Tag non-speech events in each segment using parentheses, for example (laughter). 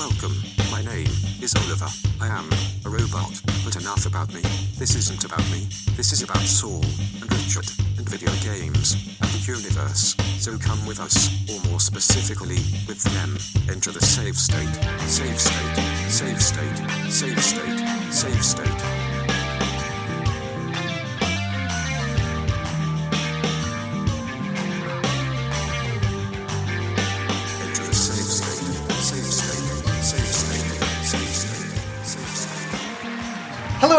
Welcome. My name is Oliver. I am a robot, but enough about me. This isn't about me. This is about Saul and Richard and video games and the universe. So come with us, or more specifically, with them. Enter the save state. Save state. Save state. Save state. Save state.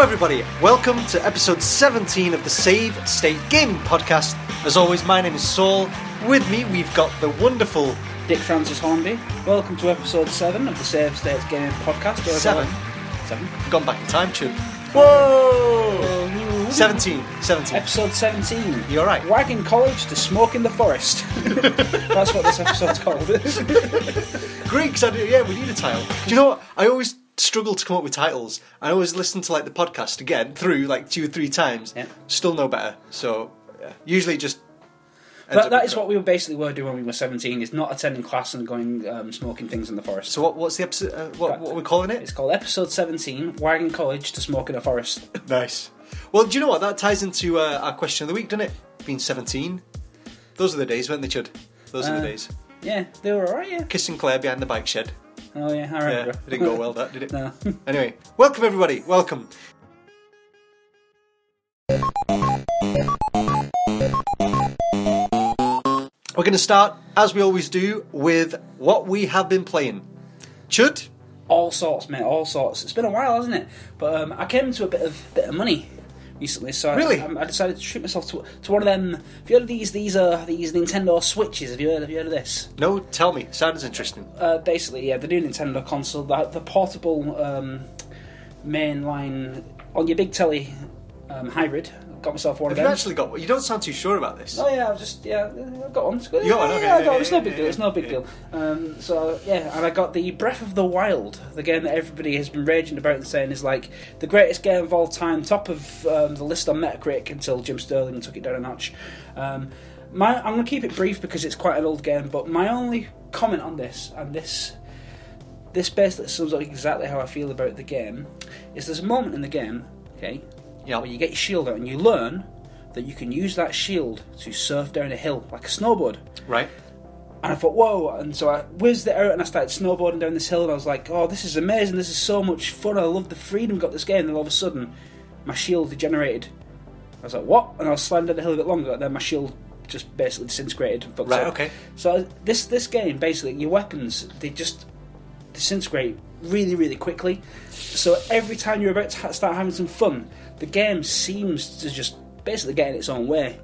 Hello, everybody. Welcome to episode 17 of the Save State Gaming Podcast. As always, my name is Saul. With me, we've got the wonderful Dick Francis Hornby. Welcome to episode 7 of the Save State Gaming Podcast. Seven? Seven? Gone Back in Time Chip. Whoa! 17. 17. Episode 17. You're right. Wagging College to Smoke in the Forest. (laughs) That's what this episode's called. Greeks, I do, yeah, we need a title. Do you know what? I always struggle to come up with titles. I always listen to like the podcast again through like two or three times. Yeah. Still no better. So, yeah. usually just. that, that is what we were basically were doing when we were 17, is not attending class and going um, smoking things in the forest. So, what, what's the episode? Uh, what, what are we calling it? It's called episode 17, Wagging College to Smoke in a Forest. (laughs) Nice. Well, do you know what? That ties into uh, our question of the week, doesn't it? Being 17. Those are the days, weren't they, Chud? Those are Uh, the days. Yeah, they were alright, yeah. Kissing Claire behind the bike shed. Oh, yeah, I Yeah, it didn't go well, that, did it? (laughs) no. Anyway, welcome everybody. Welcome. We're going to start, as we always do, with what we have been playing. Chud? all sorts, mate, all sorts. It's been a while, hasn't it? But um, I came into a bit of bit of money recently, so I- Really? I, I decided to treat myself to, to one of them. Have you heard of these? These are these Nintendo Switches. Have you heard? Have you heard of this? No, tell me. Sounds interesting. Uh, basically, yeah, the new Nintendo console, the, the portable um, mainline on your big telly um, hybrid. Got myself one Have you actually got one? You don't sound too sure about this. Oh yeah, I've just yeah, I've got one. It's good. You got one, Yeah, okay, yeah, I yeah, got one. yeah, It's no yeah, big deal. It's no big yeah. deal. Um, so yeah, and I got the Breath of the Wild, the game that everybody has been raging about and saying is like the greatest game of all time, top of um, the list on Metacritic until Jim Sterling took it down a notch. Um, my, I'm going to keep it brief because it's quite an old game, but my only comment on this and this this basically sums up exactly how I feel about the game. Is there's a moment in the game, okay, Yeah. where you get your shield out and you learn that you can use that shield to surf down a hill like a snowboard. Right? And I thought, whoa! And so I whizzed it out and I started snowboarding down this hill, and I was like, oh, this is amazing! This is so much fun! I love the freedom got this game. And then all of a sudden, my shield degenerated. I was like, what? And I was sliding down the hill a bit longer, and then my shield just basically disintegrated. and Right, up. okay. So this this game basically, your weapons they just disintegrate really really quickly. So every time you're about to start having some fun, the game seems to just basically get in its own way.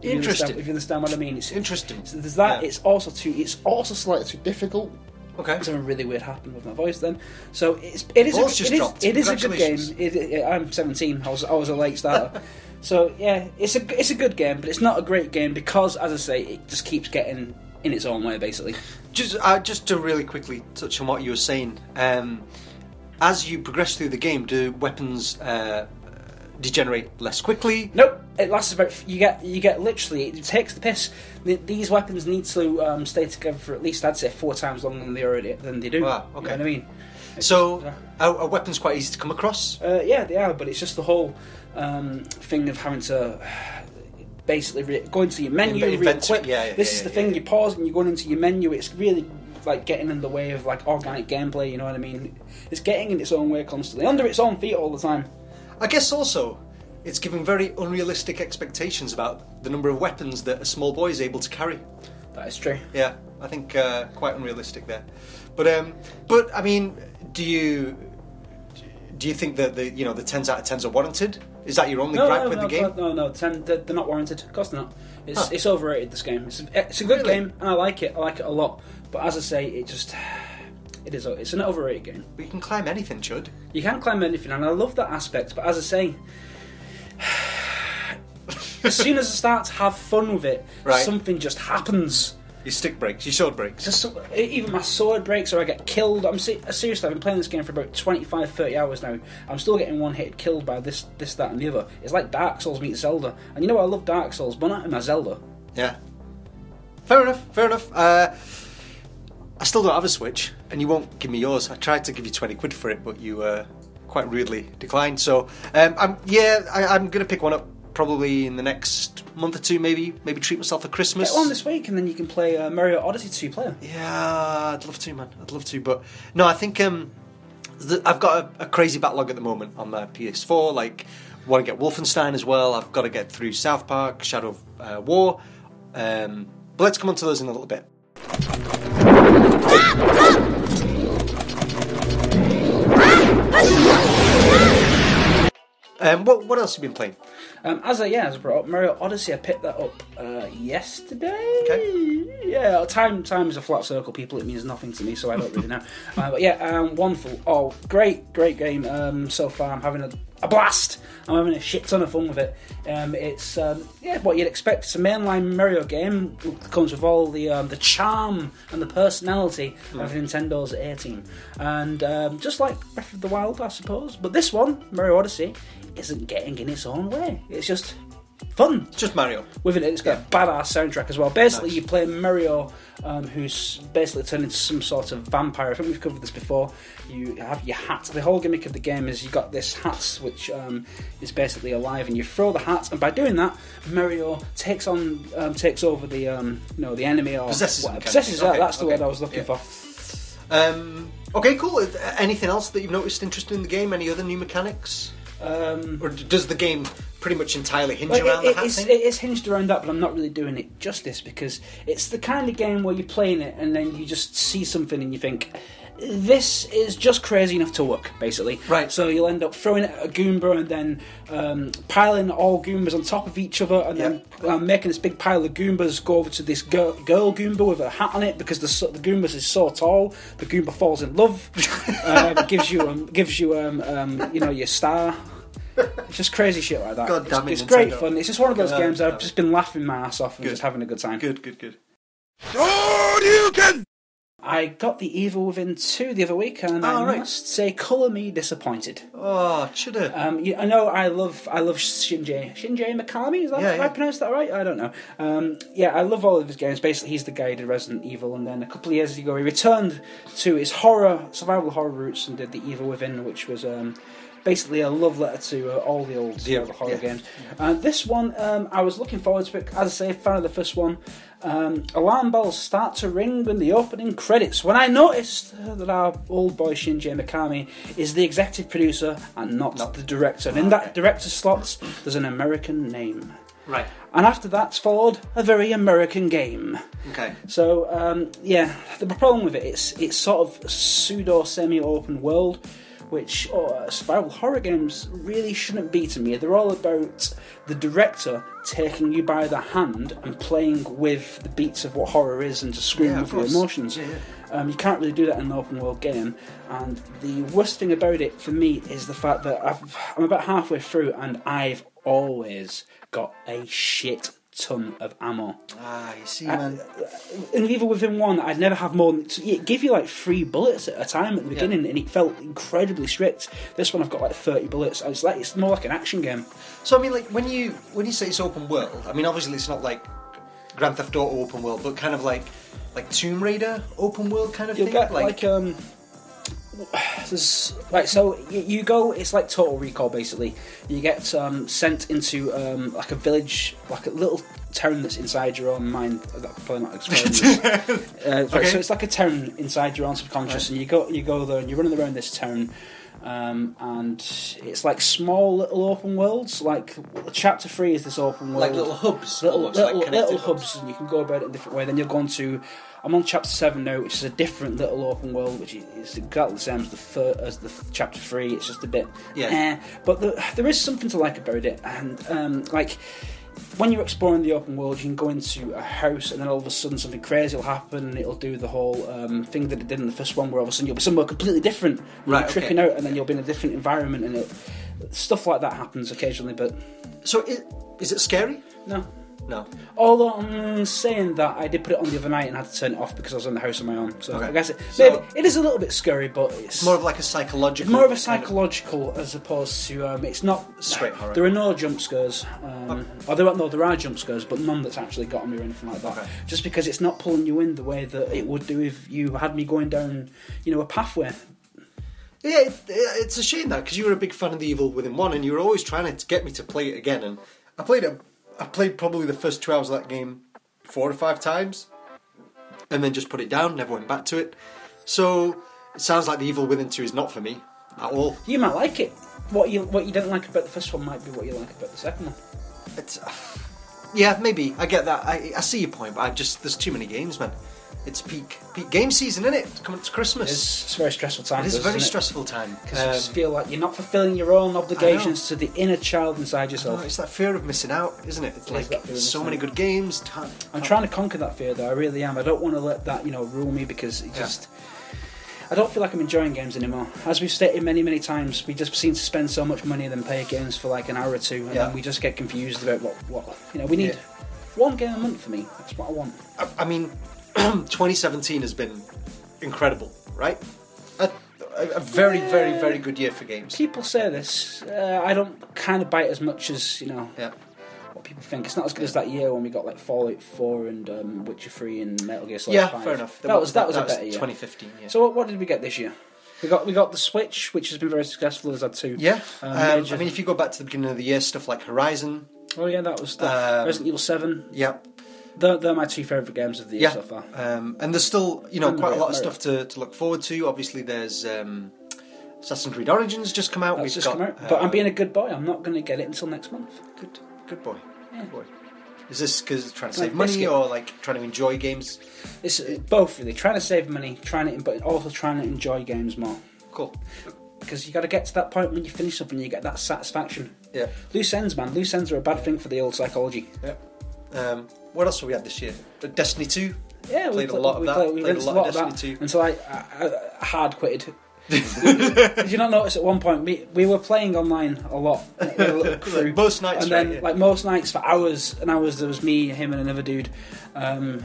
If Interesting. understand- If you understand what I mean, it's Interesting. so there's that. Yeah. It's also too. It's also slightly too difficult. Okay. Something really weird happened with my voice then. So it's it is a, it is, it is a good game. It, it, I'm 17. I was I was a late starter. (laughs) so yeah, it's a it's a good game, but it's not a great game because, as I say, it just keeps getting in its own way, basically. Just, uh, just to really quickly touch on what you were saying, um, as you progress through the game, do weapons uh, degenerate less quickly? Nope. It lasts about you get you get literally it takes the piss. The, these weapons need to um, stay together for at least I'd say four times longer than they already than they do. Wow, You okay. know what I mean? So, Yeah. are, are weapons quite easy to come across? Uh, yeah, they are, but it's just the whole um, thing of having to basically re- go into your menu, Inve- quick. yeah, yeah, this is the thing. You pause and you're going into your menu. It's really like getting in the way of like organic gameplay. You know what I mean? It's getting in its own way constantly, under its own feet all the time. I guess also, it's giving very unrealistic expectations about the number of weapons that a small boy is able to carry. That is true. Yeah, I think uh, quite unrealistic there. But um, but I mean, do you do you think that the you know the tens out of tens are warranted? Is that your only No, gripe no, with no, the game? no, no, ten, they're, they're not warranted. Of course they're not. It's, Huh. it's overrated. This game. It's a, it's a good Really? game, and I like it. I like it a lot. But as I say, it just it is. It's an overrated game. But you can climb anything, Chud. You can climb anything, and I love that aspect. But as I say, (sighs) as soon as I start to have fun with it, Right. something just happens. Your stick breaks, your sword breaks. Just so- even my sword breaks or I get killed. I'm se- seriously. I've been playing this game for about 25, 30 hours now. I'm still getting one hit killed by this, this, that, and the other. It's like Dark Souls meets Zelda. And you know what? I love Dark Souls, but not in my Zelda. Yeah. Fair enough. Fair enough. Uh, I still don't have a Switch, and you won't give me yours. I tried to give you twenty quid for it, but you uh, quite rudely declined. So, um, I'm yeah, I, I'm gonna pick one up probably in the next month or two, maybe. Maybe treat myself for Christmas. Get one this week, and then you can play uh, Mario Odyssey two player. Yeah, I'd love to, man. I'd love to, but no, I think um, the, I've got a, a crazy backlog at the moment on my PS4. Like, want to get Wolfenstein as well. I've got to get through South Park, Shadow of uh, War. Um, but let's come on to those in a little bit. Um, what what else have you been playing? Um, as I yeah, as I brought up Mario Odyssey, I picked that up uh, yesterday. Okay. Yeah, time time is a flat circle, people. It means nothing to me, so I don't really (laughs) know. Uh, but yeah, um, wonderful. Oh, great, great game um, so far. I'm having a, a blast. I'm having a shit ton of fun with it. Um, it's um, yeah, what you'd expect. It's a mainline Mario game. It comes with all the um, the charm and the personality of Nintendo's A team, and um, just like Breath of the Wild, I suppose. But this one, Mario Odyssey, isn't getting in its own way. It's just fun It's just Mario. with it. It's got a badass soundtrack as well. Basically, Nice. you play Mario, um, who's basically turned into some sort of vampire. I think we've covered this before. You have your hat. The whole gimmick of the game is you got this hat which um, is basically alive, and you throw the hat, and by doing that, Mario takes on um, takes over the um, you know the enemy or Possesses what- him, kind of possesses. yeah, Okay, that's the okay. word I was looking Yeah. for. Um, okay, cool. Anything else that you've noticed interesting in the game? Any other new mechanics? Um, Or does the game pretty much entirely hinge Well, around it, the hat it's, thing? it is hinged around that, but I'm not really doing it justice because it's the kind of game where you're playing it and then you just see something and you think, this is just crazy enough to work, basically. Right. So you'll end up throwing a Goomba and then um, piling all Goombas on top of each other and then um, making this big pile of Goombas go over to this girl, girl Goomba with a hat on it because the, the Goombas is so tall, the Goomba falls in love, um, (laughs) gives you um, gives you um, um, you know your star. It's just crazy shit like that. God it's, damn it, it's great Nintendo. fun. It's just one of those God games that damn I've it. just been laughing my ass off and Good. just having a good time. Good, good, good. I got the Evil Within 2 the other week, and Oh, I right. must say, colour me disappointed. Oh, shoulda. Um, you, I know I love I love Shinji Shinji Mikami. Is that Yeah, have yeah. I pronounced that right? I don't know. Um, yeah, I love all of his games. Basically, he's the guy who did Resident Evil, and then a couple of years ago, he returned to his horror survival horror roots and did the Evil Within, which was. Um, Basically, a love letter to uh, all the old Yeah, horror yeah. games. Uh, this one, um, I was looking forward to it. As I say, fan of the first one. Um, alarm bells start to ring when the opening credits when I noticed uh, that our old boy Shinji Mikami is the executive producer and not, Not- the director. And in that director slots, there's an American name. Right. And after that's followed a very American game. Okay. So um, yeah, the problem with it it's it's sort of pseudo semi-open world, which uh, survival horror games really shouldn't be to me. They're all about the director taking you by the hand and playing with the beats of what horror is and just screaming Yeah, with your emotions. Yeah, Um, you can't really do that in an open world game. And the worst thing about it for me is the fact that I've, I'm about halfway through and I've always got a shit ton of ammo. Ah, you see, Uh, man. And Evil Within one, I'd never have more than. It give you like three bullets at a time at the beginning, and it felt incredibly strict. This one, I've got like 30 bullets. It's like it's more like an action game. So I mean, like when you when you say it's open world, I mean obviously it's not like Grand Theft Auto open world, but kind of like like Tomb Raider open world kind of You'll thing. get like, um. There's like so you, you go. It's like Total Recall basically. You get um, sent into um, like a village, like a little town that's inside your own mind. That's probably not (laughs) explaining this. Uh, Okay. So it's like a town inside your own subconscious, and you go you go there and you're running around this town, um, and it's like small little open worlds. Like chapter three is this open world, Like little hubs, little almost, little, like little hubs. hubs, and you can go about it in a different way. Then you'll go on to I'm on chapter seven now, which is a different little open world, which is exactly the same as the third, as the th- chapter three. It's just a bit, Yeah. eh. But the, there is something to like about it, and um, like when you're exploring the open world, you can go into a house, and then all of a sudden something crazy will happen, and it'll do the whole um, thing that it did in the first one, where all of a sudden you'll be somewhere completely different, Right, you're tripping out, and then you'll be in a different environment, and it, stuff like that happens occasionally. But so is, is it scary? no, No. Although I'm saying that I did put it on the other night and had to turn it off because I was in the house on my own. So Okay. I guess it, So- maybe it is a little bit scary, but it's more of like a psychological. more of a kind psychological as opposed to um, it's not Straight horror. There are no jump scares, um, are, no, there are jump scares, but none that's actually got me or anything like that. Okay. Just because it's not pulling you in the way that it would do if you had me going down, you know, a pathway. Yeah, it, it's a shame that because you were a big fan of the Evil Within one, and you were always trying to get me to play it again. And I played it. I played probably the first two hours of that game four or five times, and then just put it down. Never went back to it. So it sounds like the Evil Within two is not for me at all. You might like it. What you what you didn't like about the first one might be what you like about the second one. It's (sighs) yeah, maybe I get that. I, I see your point, but I just there's too many games, man. It's peak peak game season, isn't it? It's coming to Christmas. It's, it's a very stressful time. it is a very isn't it? stressful time. Because you just Um, feel like you're not fulfilling your own obligations to the inner child inside yourself. it's that fear of missing out, isn't it? It's It like so missing many good games. I'm trying to conquer that fear, though. I really am. I don't want to let that, you know, rule me because it Yeah. just. I don't feel like I'm enjoying games anymore. As we've stated many, many times, we just seem to spend so much money and then play games for like an hour or two, and Yeah. then we just get confused about what, what you know. We need Yeah. one game a month for me. That's what I want. I, I mean, (clears throat) 2017 has been incredible, right? A, a, a very, very, very good year for games. People say this. Uh, I don't kind of bite as much as you know Yeah. what people think. It's not as good as that year when we got like Fallout 4 and um, Witcher 3 and Metal Gear Solid Yeah, 5. fair enough. That, was that was a better year. 2015. Yeah. So what, what did we get this year? We got we got the Switch, which has been very successful. Has had two. yeah. Um, Um, major- I mean, if you go back to the beginning of the year, stuff like Horizon. Oh yeah, that was the Um, Resident Evil Seven. Yeah. They're, they're my two favourite games of the year Yeah. so far. Um, and there's still, you know, And quite a lot of stuff to, to look forward to. Obviously, there's um, Assassin's Creed Origins just come out. That's We've just got, come out. But uh, I'm being a good boy. I'm not going to get it until next month. good, good boy. Yeah. Good boy. Is this because trying to Like save money biscuit. or like trying to enjoy games? It's uh, both really trying to save money, trying to, but also trying to enjoy games more. Cool. Because you got to get to that point when you finish something, and you get that satisfaction. Yeah. Loose ends, man. Loose ends are a bad thing for the old psychology. Yeah. Um, what else have we had this year? Uh, Destiny 2. Yeah, Played a lot of we that, Played, we played a lot of lot of that Destiny 2. until I, I, I hard quitted. (laughs) Did you not notice at one point we, we were playing online a lot, (laughs) a crew, most nights, and then right, yeah. like most nights for hours and hours there was me, him, and another dude, um,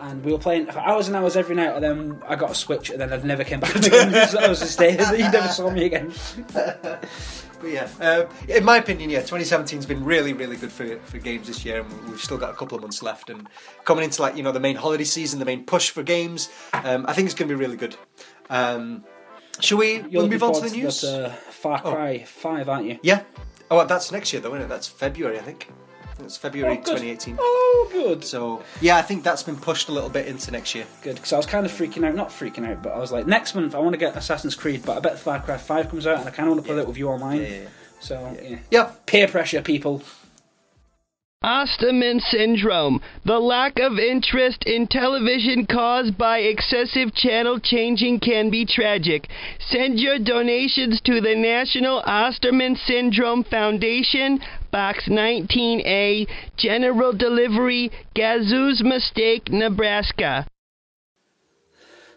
and we were playing for hours and hours every night. And then I got a switch, and then I never came back (laughs) again. so I was just there. You never saw me again. But yeah, um, in my opinion, yeah, 2017's been really, really good for for games this year, and we've still got a couple of months left. And coming into like you know the main holiday season, the main push for games, um, I think it's going to be really good. Um, shall we You're move on to the news? Oh. That, uh, Far Cry Five, aren't you? Yeah. Oh, that's next year though, isn't it? That's February, I think. I think It's February Oh, 2018. Oh, good. So yeah, I think that's been pushed a little bit into next year. Good, because I was kind of freaking out. Not freaking out, but I was like, next month I want to get Assassin's Creed, but I bet Far Cry 5 comes out and I kind of want to play Yeah. that with you online. Yeah, yeah, yeah. So, yeah. Yeah. Peer pressure, people. Osterman syndrome, the lack of interest in television caused by excessive channel changing can be tragic. Send your donations to the National Osterman Syndrome Foundation, Box 19A, General Delivery, Gazoo's Mistake, Nebraska.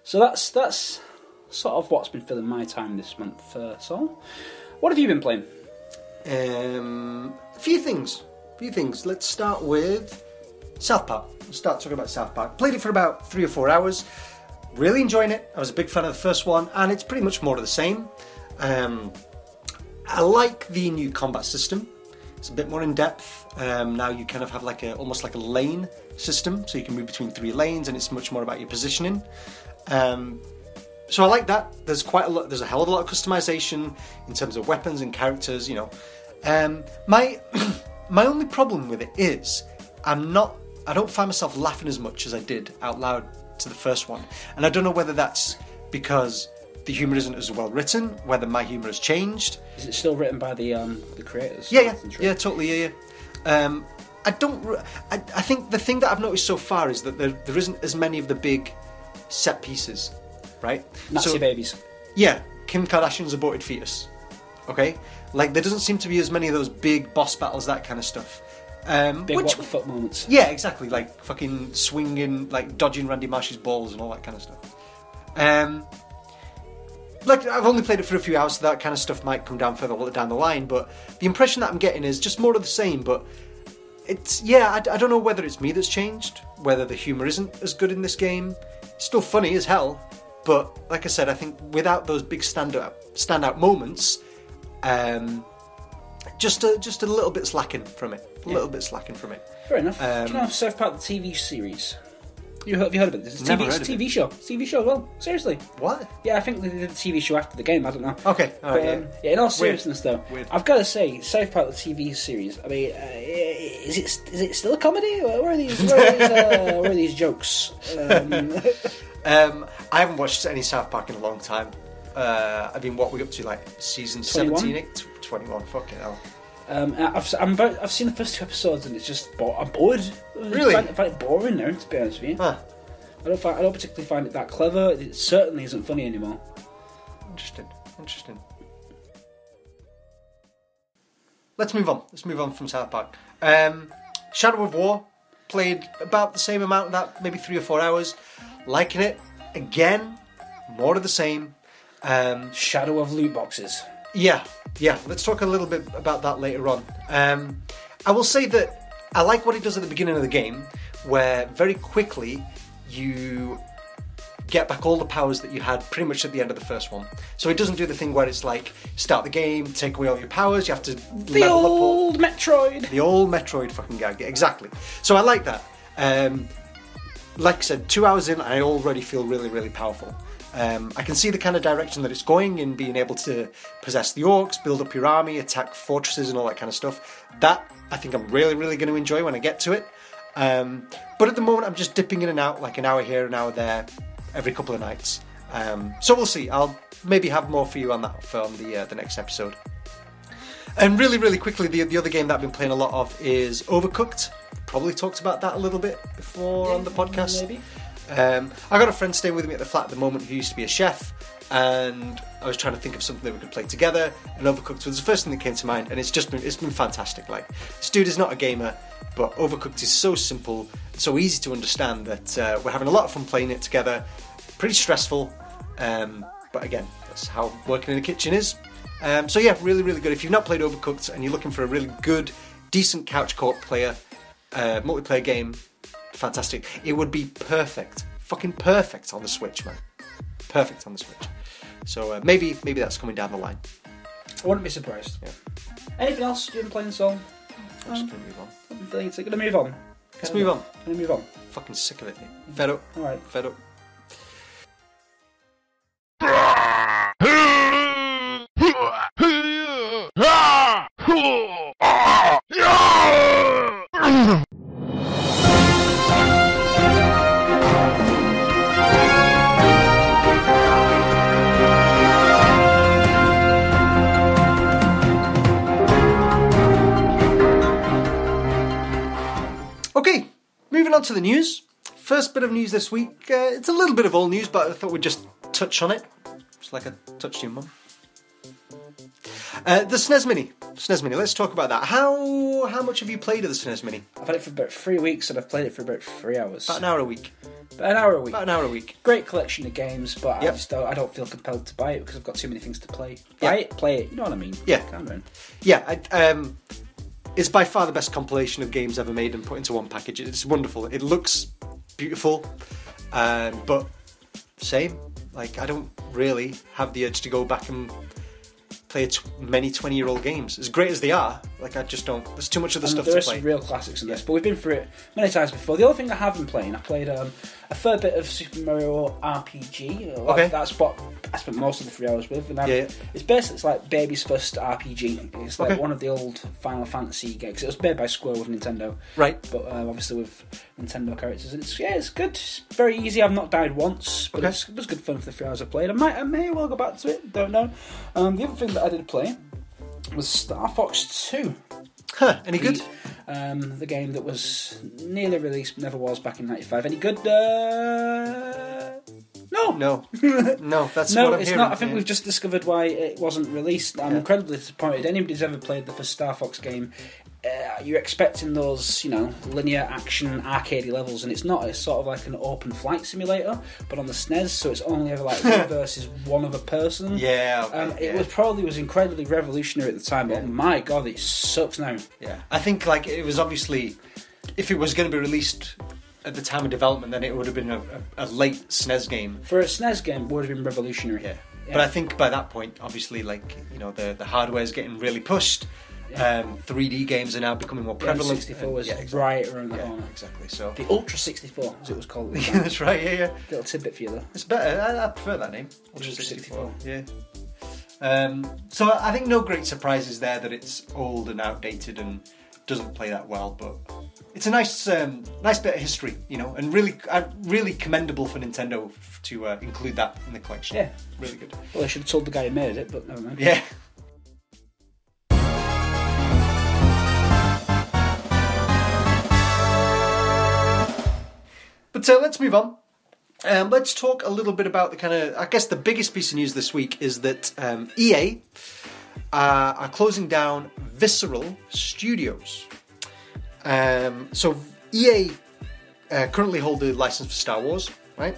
So that's that's sort of what's been filling my time this month. Uh, so, what have you been playing? Um, a few things. A few things. Let's start with South Park. Let's start talking about South Park. Played it for about three or four hours. Really enjoying it. I was a big fan of the first one, and it's pretty much more of the same. Um, I like the new combat system. It's a bit more in depth. Um, now you kind of have like a almost like a lane system, so you can move between three lanes, and it's much more about your positioning. Um, so I like that. There's quite a lot. There's a hell of a lot of customization in terms of weapons and characters. You know, um, my (clears throat) my only problem with it is I'm not. I don't find myself laughing as much as I did out loud to the first one, and I don't know whether that's because the humour isn't as well written, whether my humour has changed. Is it still written by the um, the creators? Yeah, yeah, yeah, totally, yeah, yeah. Um, I don't. I, I think the thing that I've noticed so far is that there, there isn't as many of the big set pieces, right? Nazi So- babies. yeah, Kim Kardashian's aborted fetus. Okay, like there doesn't seem to be as many of those big boss battles, that kind of stuff. Um, Big which, what the fuck moments. yeah, exactly, like fucking swinging, like dodging Randy Marsh's balls and all that kind of stuff. Um, like I've only played it for a few hours, so that kind of stuff might come down further down the line. But the impression that I'm getting is just more of the same. But it's yeah. I, I don't know whether it's me that's changed, whether the humor isn't as good in this game. It's still funny as hell, but like I said, I think without those big standout standout moments, um, just a just a little bit slacking from it. A little bit slacking from it. Fair enough. Um, Do you know South Park the TV series? You heard, have you heard of it? It's a Never TV, heard it's of TV show. It's TV show as well. Seriously. What? Yeah, I think they did a TV show after the game. I don't know. Okay, all right, But, um, yeah. yeah. in all seriousness, though, Weird. I've got to say, South Park the TV series. I mean, uh, is it is it still a comedy? Where are these? Where are these, uh, (laughs) where are these jokes? Um, (laughs) Um, I haven't watched any South Park in a long time. Uh, I mean, what we up to like season 21? 17, eh? 21, fucking hell. Um, I've I'm about, I've seen the first two episodes and it's just bo- I'm bored. Really? I find, I find it boring now, to be honest with you. Huh. I don't find, I don't particularly find it that clever. It certainly isn't funny anymore. Interesting. Interesting. Let's move on. Let's move on from South Park. Um, Shadow of War played about the same amount of that maybe three or four hours. Liking it again. More of the same. Um, Shadow of loot boxes. Yeah, yeah. Let's talk a little bit about that later on. Um, I will say that I like what he does at the beginning of the game, where very quickly you get back all the powers that you had pretty much at the end of the first one. So it doesn't do the thing where it's like start the game, take away all your powers, you have to The level up old Metroid. the old Metroid fucking gag. Exactly. So I like that. Um, like I said, two hours in, I already feel really, really powerful. Um, I can see the kind of direction that it's going in being able to possess the orcs, build up your army, attack fortresses, and all that kind of stuff. That I think I'm really, really going to enjoy when I get to it. Um, but at the moment, I'm just dipping in and out, like an hour here, an hour there, every couple of nights. Um, so we'll see. I'll maybe have more for you on that from the uh, the next episode. And really, really quickly, the, the other game that I've been playing a lot of is Overcooked. Probably talked about that a little bit before on the podcast. maybe. Um, I got a friend staying with me at the flat at the moment who used to be a chef, and I was trying to think of something that we could play together. And Overcooked was the first thing that came to mind, and it's just been it's been fantastic. Like this dude is not a gamer, but Overcooked is so simple, so easy to understand that uh, we're having a lot of fun playing it together. Pretty stressful, um, but again, that's how working in the kitchen is. Um, so yeah, really, really good. If you've not played Overcooked and you're looking for a really good, decent couch co-op player, uh, multiplayer game, fantastic. It would be perfect, fucking perfect on the Switch, man. Perfect on the Switch. So uh, maybe, maybe that's coming down the line. I wouldn't be surprised. Yeah. Anything else you've been playing on? I'm just gonna move on. I'm feeling it's gonna move on. Let's move on. Gonna move on. Fucking sick of it. Fed up. All right. Fed up. Moving on to the news. First bit of news this week. Uh, it's a little bit of old news, but I thought we'd just touch on it. Just like I touched your mum. Uh, the SNES Mini. SNES Mini. Let's talk about that. How how much have you played of the SNES Mini? I've had it for about three weeks and I've played it for about three hours. About an hour a week. About an hour a week. About an hour a week. Great collection of games, but I just don't, I don't feel compelled to buy it because I've got too many things to play. Buy it, play it. You know what I mean? Yeah. Yeah, I, um, it's by far the best compilation of games ever made and put into one package. It's wonderful. It looks beautiful, um, but same. Like I don't really have the urge to go back and play tw- many twenty-year-old games. As great as they are, like I just don't. There's too much of the And stuff there to are some real classics in this, but we've been through it many times before. The other thing I have been playing, I played um, a fair bit of Super Mario RPG. Like, Okay. That's what I spent most of the three hours with. And Yeah, yeah. It's basically it's like baby's first RPG. It's like Okay. one of the old Final Fantasy games. It was made by Square with Nintendo. Right. But um, obviously with Nintendo characters, and it's yeah, it's good. It's very easy. I've not died once, but Okay. it's, it was good fun for the three hours I played. I might, I may well go back to it. Don't know. Um, the other thing that I did play was Star Fox Two. Huh? Any good? Um, the game that was nearly released, never was back in '95. Any good? Uh, No, No, (laughs) no, that's no, what I'm it's hearing. not. I think yeah. we've just discovered why it wasn't released. I'm Yeah. incredibly disappointed. Anybody who's ever played the first Star Fox game, uh, you're expecting those, you know, linear action arcadey levels, and it's not. It's sort of like an open flight simulator, but on the SNES, so it's only ever like (laughs) you versus one other person. Yeah, okay, um, it yeah. was probably was incredibly revolutionary at the time, but my god, it sucks now. Yeah, I think like it was obviously, if it was going to be released at the time of development, then it would have been a, a, a late SNES game. For a SNES game, it would have been revolutionary. Yeah. But I think by that point, obviously, like you know, the the hardware is getting really pushed. Um, 3D games are now becoming more prevalent. N64 was yeah, exactly. right around the Yeah, corner. exactly. So The Ultra 64, as it was called. The (laughs) that's right. Yeah, yeah. Little tidbit for you though. It's better. I, I prefer that name. Ultra Ultra 64. Yeah. Um, so I think no great surprises there that it's old and outdated and doesn't play that well, but it's a nice, um, nice bit of history, you know, and really, uh, really commendable for Nintendo f- to uh, include that in the collection. Yeah. really good. Well, I should have told the guy who made it, but never mind. Yeah. But uh, let's move on. Um, let's talk a little bit about the kind of. I guess the biggest piece of news this week is that um, EA uh, are closing down Visceral Studios. Um, so EA uh, currently hold the license for Star Wars, right?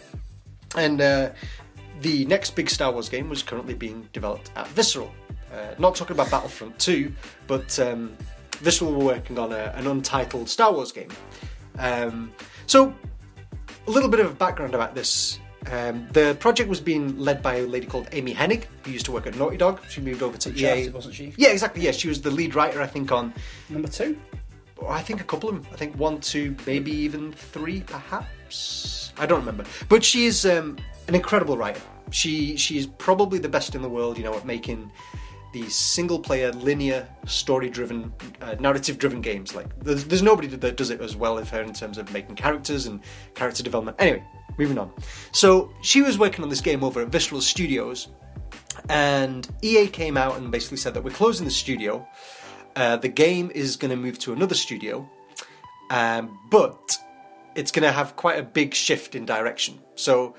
And uh, the next big Star Wars game was currently being developed at Visceral. Uh, not talking about Battlefront 2, but um, Visceral were working on a, an untitled Star Wars game. Um, so, a little bit of background about this. Um, the project was being led by a lady called Amy Hennig, who used to work at Naughty Dog. She moved over to EA. Wasn't she? Yeah, exactly. Yeah, she was the lead writer, I think, on Number two? Oh, I think a couple of them. I think one, two, maybe even three, perhaps. I don't remember. But she is um, an incredible writer. She she is probably the best in the world. You know, at making these single-player, linear, story-driven, uh, narrative-driven games. Like there's, there's nobody that does it as well as her in terms of making characters and character development. Anyway, moving on. So she was working on this game over at Visceral Studios, and EA came out and basically said that we're closing the studio. Uh, the game is going to move to another studio, um, but it's going to have quite a big shift in direction. So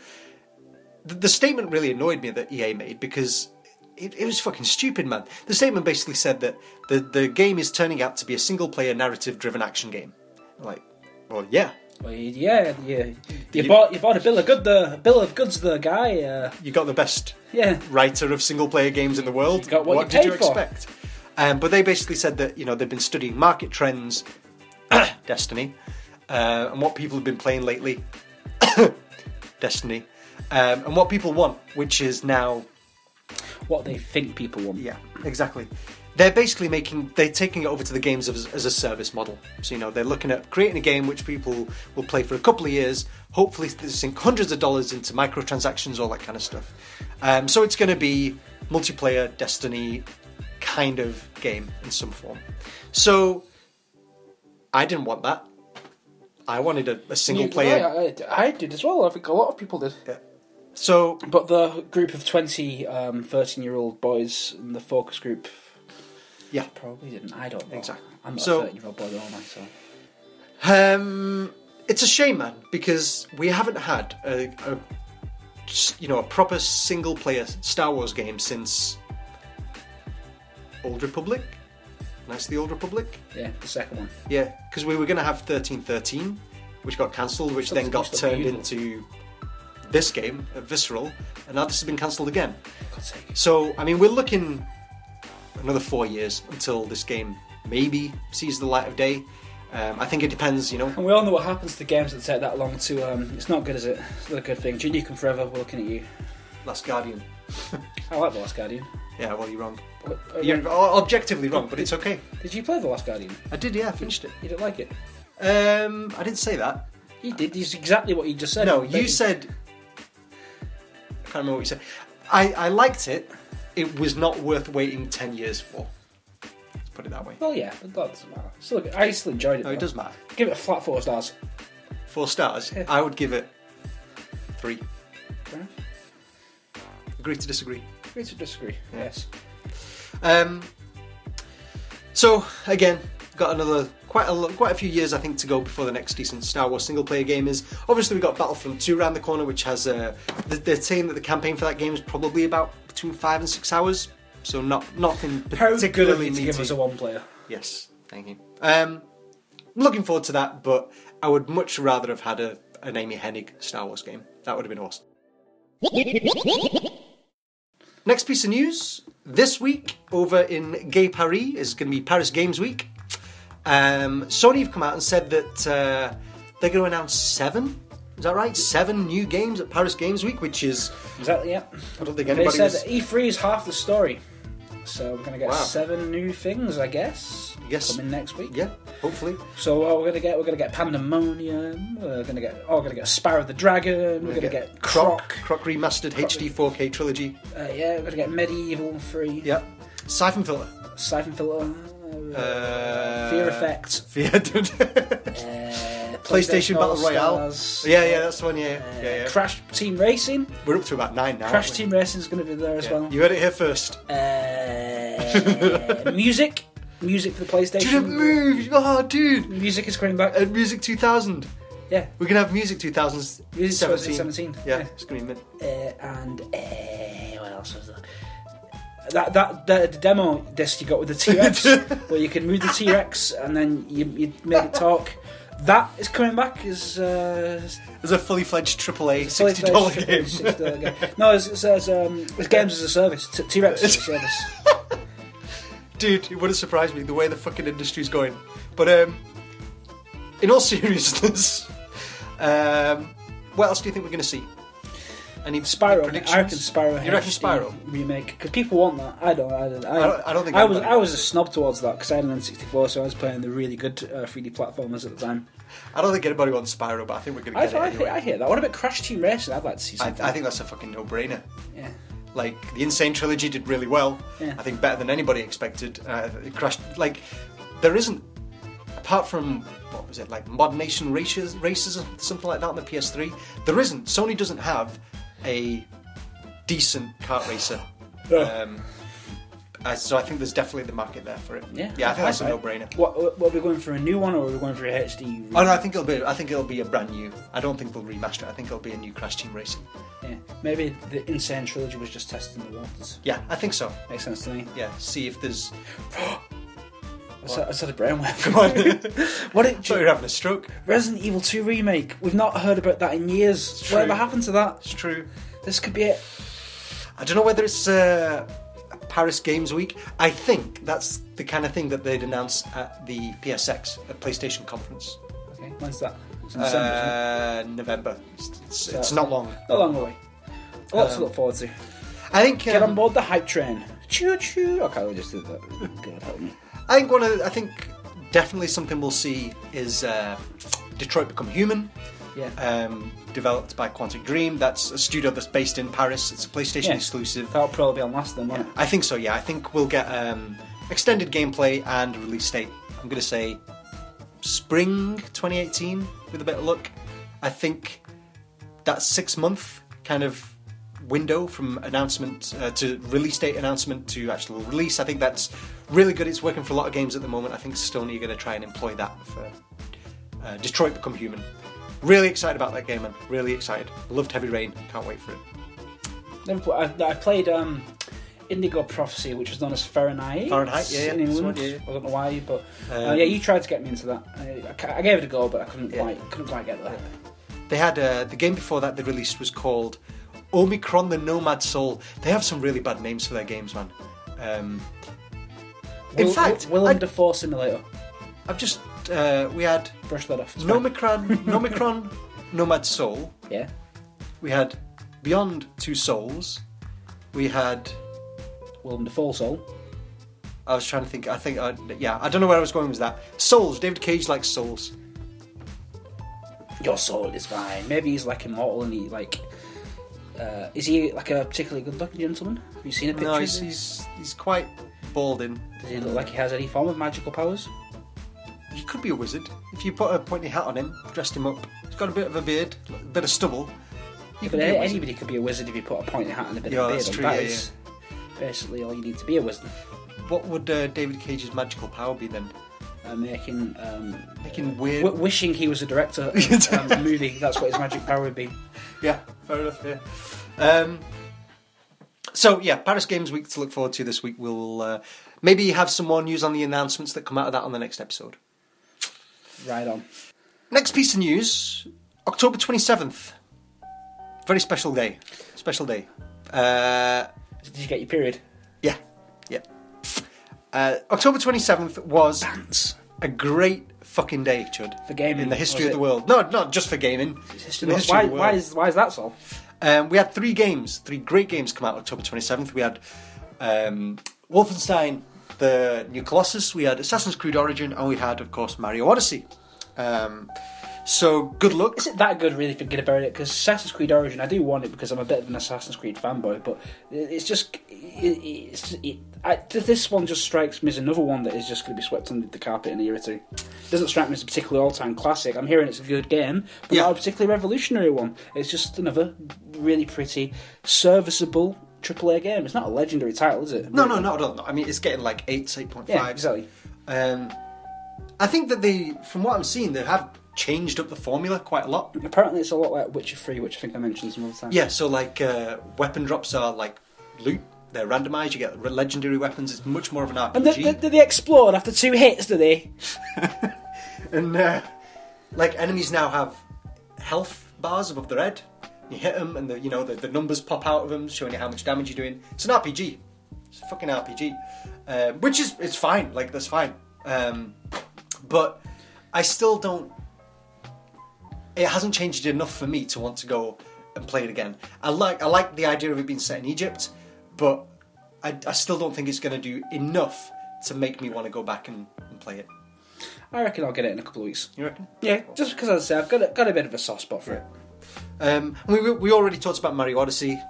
the, the statement really annoyed me that EA made because it, it was fucking stupid, man. The statement basically said that the, the game is turning out to be a single player narrative driven action game. Like, well, yeah. Well, yeah, yeah. You, you- bought you bought a bill of good the bill of goods the guy. Uh, You got the best yeah, writer of single player games in the world. You got what you did you for. expect? Um, but they basically said that you know they've been studying market trends, (coughs) Destiny, uh, and what people have been playing lately, (coughs) Destiny, um, and what people want, which is now what they think people want. yeah, exactly. They're basically making they're taking it over to the games as, as a service model. So you know they're looking at creating a game which people will play for a couple of years. Hopefully, they sink hundreds of dollars into microtransactions, all that kind of stuff. Um, so it's going to be multiplayer Destiny kind of game in some form. So I didn't want that. I wanted a, a single You- player. yeah, I, I did as well. I think a lot of people did. So But the group of 20, um, 13 year old boys in the focus group yeah, probably didn't. I don't know. Exactly. I'm not So- a 13 year old boy, am I? So. Um, it's a shame, man, because we haven't had a, a s- you know a proper single player Star Wars game since Old Republic. Nice, the Old Republic. Yeah, the second one. Yeah, because we were going to have thirteen thirteen, which got cancelled, which then got turned into this game, uh, Visceral, and now this has been cancelled again. So, I mean, we're looking another four years until this game maybe sees the light of day. Um, I think it depends, you know. And we all know what happens to games that take that long to. Um, it's not good, is it? It's not a good thing. Duke Nukem Forever, we're looking at you. Last Guardian. (laughs) I like The Last Guardian. Yeah, well, you're wrong. What- uh, You're objectively wrong, but it's okay. Did you play The Last Guardian? I did, yeah, I finished it. You didn't like it? Um, I didn't say that. You did. It's exactly what you just said. No, you said. I can't remember what you said. I, I liked it. It was not worth waiting 10 years for. Let's put it that way. Well, yeah, but that doesn't matter. Still. I still enjoyed it. No, it though. does matter. Give it a flat four stars. Four stars. Yeah. I would give it three. Agree to disagree. Agree to disagree. Yeah. Yes. Um, so, again, got another quite a quite a few years I think to go before the next decent Star Wars single player game is. Obviously, we got Battlefront 2 around the corner, which has uh, th- they're saying that the campaign for that game is probably about between five and six hours. So not nothing How particularly you to give us a one player? Yes, thank you. Um, I'm looking forward to that, but I would much rather have had a, an Amy Hennig Star Wars game. That would have been awesome. Next piece of news this week over in Gay Paris is going to be Paris Games Week. Um, Sony have come out and said that uh, they're going to announce seven. Is that right? Seven new games at Paris Games Week, which is Exactly. Yeah. I don't think anybody. They said was. E3 is half the story, so we're gonna get Wow. seven new things, I guess. Yes. Coming next week. Yeah, hopefully. So what we're gonna get, we're gonna get Pandemonium. We're gonna get, oh, we're gonna get Spyro the Dragon. We're gonna get Croc, Croc. Croc remastered HD 4K trilogy. Uh, yeah, we're gonna get MediEvil Three. Yep. Siphon filter. Siphon Filter. Uh, Fear Effect. (laughs) Fear. Uh, (laughs) PlayStation Battle Royale. Yeah, yeah, that's the one. Yeah, uh, yeah, yeah. Crash Team Racing. We're up to about nine now. Crash Team Racing is going to be there as Yeah. well. You heard it here first. Uh, (laughs) music. Music for the PlayStation. Dude, move! Oh, dude! Music is coming back. Uh, Music 2000. yeah. We're gonna have Music 2017. Music 2017, Yeah, yeah. it's gonna be mint. Uh, and uh, what else was there? That that the, the demo disc you got with the T Rex, (laughs) where you can move the T Rex and then you you make it talk. That is coming back. as uh, There's a fully fledged AAA sixty dollar game. $60 game. No, it's, it says um, it's games as a service. T Rex as a (laughs) service. Dude, it wouldn't surprise me the way the fucking industry's going. But um, in all (laughs) seriousness, um, what else do you think we're going to see? Any Spyro. predictions? I reckon Spyro. You reckon Spyro? remake? Because people want that. I don't. I don't. I, I don't- I don't think I was. I was a snob towards that because I had an N64, so I was playing the really good uh, 3D platformers at the time. I don't think anybody wants Spyro, but I think we're going to I, get I, it anyway. I hear that. What about Crash Team Racing? I'd like to see I. I think that's a fucking no-brainer. Yeah. Like the N. Sane trilogy did really well. Yeah. I think better than anybody expected. Uh, it crashed. Like there isn't, apart from what was it like ModNation races, races or something like that on the PS3. There isn't. Sony doesn't have a decent kart racer. (laughs) Um, uh, so I think there's definitely the market there for it. Yeah. Yeah, I think that's a I- no-brainer. What, what, what are we going for a new one or are we going for a HD? Oh no, I think it'll be. I think it'll be a brand new. I don't think they'll remaster it. I think it'll be a new Crash Team Racing. Yeah. Maybe the N. Sane trilogy was just testing the waters. Yeah, I think so. Makes sense to me. Yeah, see if there's. (gasps) (gasps) I said, a brainwave. (laughs) What I did thought you were having a stroke. Resident Evil 2 remake? We've not heard about that in years. Whatever happened to that? It's true. This could be it. I don't know whether it's uh, Paris Games Week. I think that's the kind of thing that they'd announce at the PSX, at PlayStation conference. Okay, when's that? It's in December, isn't it? Uh, November. It's, it's, So it's not long. Not long away. Lots to Um, look forward to. I think. Get um, on board the hype train. Choo choo. Okay, we just did that. God help me. I think one of. I think definitely something we'll see is uh, Detroit Become Human. Yeah. Um, developed by Quantic Dream. That's a studio that's based in Paris. It's a PlayStation Yeah. exclusive. That'll probably be on last then, won't it? I think so. Yeah, I think we'll get um, extended gameplay and release date. I'm going to say spring 2018 with a bit of luck. I think that six month kind of window from announcement uh, to release date announcement to actual release. I think that's really good. It's working for a lot of games at the moment. I think Sony are going to try and employ that for uh, Detroit Become Human. Really excited about that game, man. Really excited. Loved Heavy Rain. Can't wait for it. Put, I, I played um, Indigo Prophecy, which was known as Fahrenheit. Fahrenheit, yeah, yeah, in England. one, yeah. I don't know why, but uh, Um, yeah, you tried to get me into that. I, I I gave it a go, but I couldn't Yeah. quite couldn't quite get there. They had uh, the game before that they released was called Omicron: The Nomad Soul. They have some really bad names for their games, man. Um, in Will- fact, Will- Willem I- Dafoe Simulator. I've just uh, we had Brush that off. It's fine. Nomicron, (laughs) Nomicron, Nomad Soul. Yeah. We had Beyond Two Souls. We had. Willem Dafoe Soul. I was trying to think. I think. Uh, yeah, I don't know where I was going with that. Souls. David Cage likes Souls. Your soul is fine. Maybe he's like immortal and he like. Uh, is he like a particularly good-looking gentleman? Have you seen a picture? No, he's, he's he's quite balding. Does he look like he has any form of magical powers? He could be a wizard if you put a pointy hat on him, dressed him up. He's got a bit of a beard, a bit of stubble. But anybody could be a wizard if you put a pointy hat and a bit Yeah, of a beard that's on. true, That yeah, is basically all you need to be a wizard. What would uh, David Cage's magical power be then? Uh, making um, Making weird. w- wishing he was a director (laughs) of um, a movie. That's what his magic power would be. Yeah, fair enough. Yeah. Um, so yeah, Paris Games Week to look forward to this week. We'll uh, maybe have some more news on the announcements that come out of that on the next episode. Right on. Next piece of news: October twenty seventh. Very special day. Special day. Uh, Did you get your period? Yeah, yeah. Uh, October twenty seventh was a great fucking day, Chud. For gaming, in the history was of the it? world. No, not just for gaming. In the history why, of the world. why is why is that so? Um, we had three games, three great games come out October 27th. We had um, Wolfenstein, the New Colossus, we had Assassin's Creed Origin, and we had, of course, Mario Odyssey. Um, so, good luck. Is it that good, really, forget about it? Because Assassin's Creed Origin, I do want it because I'm a bit of an Assassin's Creed fanboy, but it's just. It, it's, it, I, this one just strikes me as another one that is just going to be swept under the carpet in a year or two. It doesn't strike me as a particularly all time classic. I'm hearing it's a good game, but Yeah. not a particularly revolutionary one. It's just another really pretty, serviceable AAA game. It's not a legendary title, is it? No, no, not at all. No. I mean, it's getting like 8, 8.5. Yeah, exactly. Um, I think that they, from what I'm seeing, they have changed up the formula quite a lot. Apparently, it's a lot like Witcher 3, which I think I mentioned some other time. Yeah, so like uh, weapon drops are like loot. They're randomised. You get legendary weapons. It's much more of an RPG. And do, do, do they explode after two hits, do they? (laughs) And uh, like enemies now have health bars above their head. You hit them, and the you know the, the numbers pop out of them, showing you how much damage you're doing. It's an RPG. It's a fucking RPG, um, which is it's fine. Like that's fine. Um, but I still don't. It hasn't changed enough for me to want to go and play it again. I like I like the idea of it being set in Egypt, but I, I still don't think it's going to do enough to make me want to go back and, and play it. I reckon I'll get it in a couple of weeks. You reckon? Yeah, just because as I say, I've got a, got a bit of a soft spot for it. Um, we, we- we already talked about Mario Odyssey.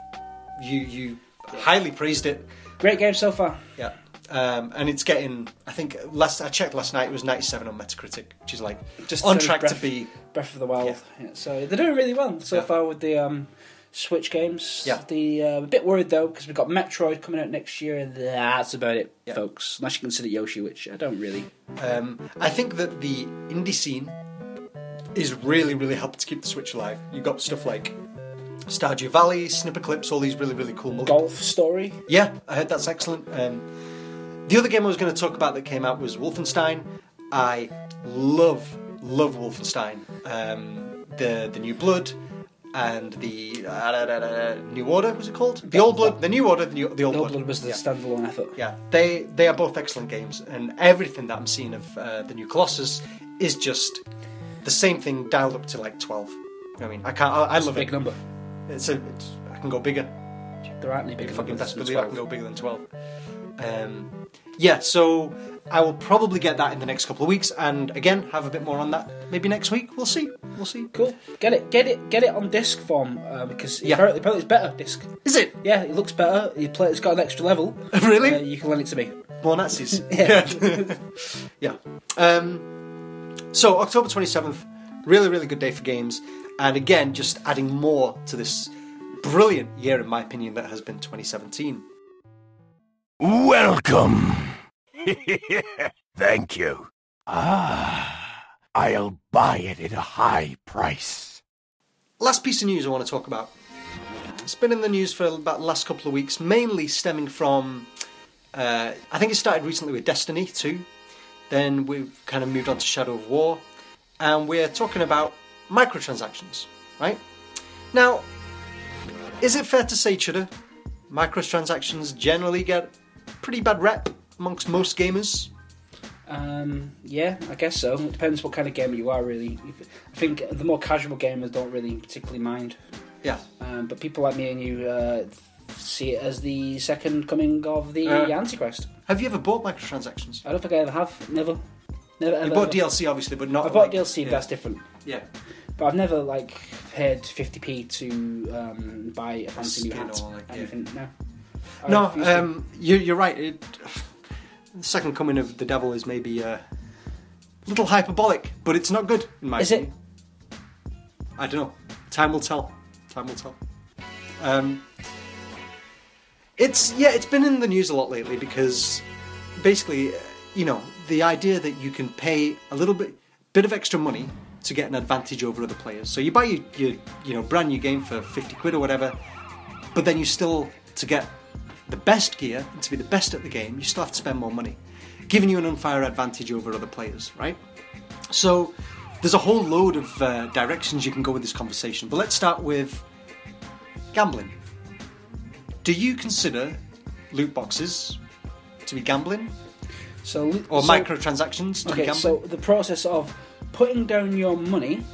You you highly praised it. Great game so far. Yeah. Um, and it's getting. I think last I checked last night, it was 97 on Metacritic, which is like Just on track Breath- to be. Breath of the Wild. Yeah, so they're doing really well so Yeah. far with the um, Switch games. Yeah. The uh, a bit worried though because we've got Metroid coming out next year. and That's about it, Yeah. folks. Unless you consider Yoshi, which I don't really. Um, I think that the indie scene is really really helped to keep the Switch alive. You've got stuff like Stardew Valley, Snipper Clips, all these really really cool. Multi- Golf story. Yeah, I heard that's excellent. Um, the other game I was going to talk about that came out was Wolfenstein. I love, love Wolfenstein. Um, the the New Blood and the uh, New Order was it called? The Old Blood, the New Order, the, new, the Old The Blood. Old Blood was the Yeah. standalone effort. Yeah, they they are both excellent games, and everything that I'm seeing of uh, the new Colossus is just the same thing dialed up to like twelve. I mean, I can't. I, I It's a love big it. number. It's a. It's, I can go bigger. There aren't any big fucking best believe I can go bigger than 12. Um, yeah, so I will probably get that in the next couple of weeks, and again, have a bit more on that maybe next week. We'll see. We'll see. Cool. Get it, get it, get it on disc form uh, because Yeah. apparently, apparently it's better disc. Is it? Yeah, it looks better. You play, it's got an extra level. (laughs) Really? Uh, you can lend it to me. More Nazis. (laughs) Yeah. (laughs) yeah. Um, so, October 27th, really, really good day for games. And again, just adding more to this brilliant year, in my opinion, that has been 2017. Welcome. (laughs) Thank you. Ah, I'll buy it at a high price. Last piece of news I want to talk about. It's been in the news for about the last couple of weeks, mainly stemming from. Uh, I think it started recently with Destiny 2. Then we've kind of moved on to Shadow of War. And we're talking about microtransactions, right? Now, is it fair to say, Chudder, microtransactions generally get pretty bad rep amongst most gamers? Um, yeah, I guess so. It depends what kind of gamer you are, really. I think the more casual gamers don't really particularly mind, Yeah. um, but people like me and you uh, see it as the second coming of the Uh. Antichrist. Have you ever bought microtransactions? I don't think I ever have. Never. Never ever. You bought ever. DLC, obviously, but not. I bought like- DLC, yeah. but that's different. Yeah. But I've never like paid 50p to um, buy a fancy new hat. or, like, yeah. anything. No. I No, refuse to. um, you, you're right. It, the second coming of the devil is maybe uh, a little hyperbolic, but it's not good in my opinion. Is it? I don't know. Time will tell. Time will tell. Um, it's yeah, it's been in the news a lot lately because basically uh, you know, the idea that you can pay a little bit, bit of extra money to get an advantage over other players. So you buy your, your you know, brand new game for 50 quid or whatever, but then you still, to get the best gear and to be the best at the game, you still have to spend more money, giving you an unfair advantage over other players, right? So there's a whole load of uh, directions you can go with this conversation, but let's start with gambling. Do you consider loot boxes to be gambling So or so- microtransactions to be Okay, gambling? so the process of putting down your money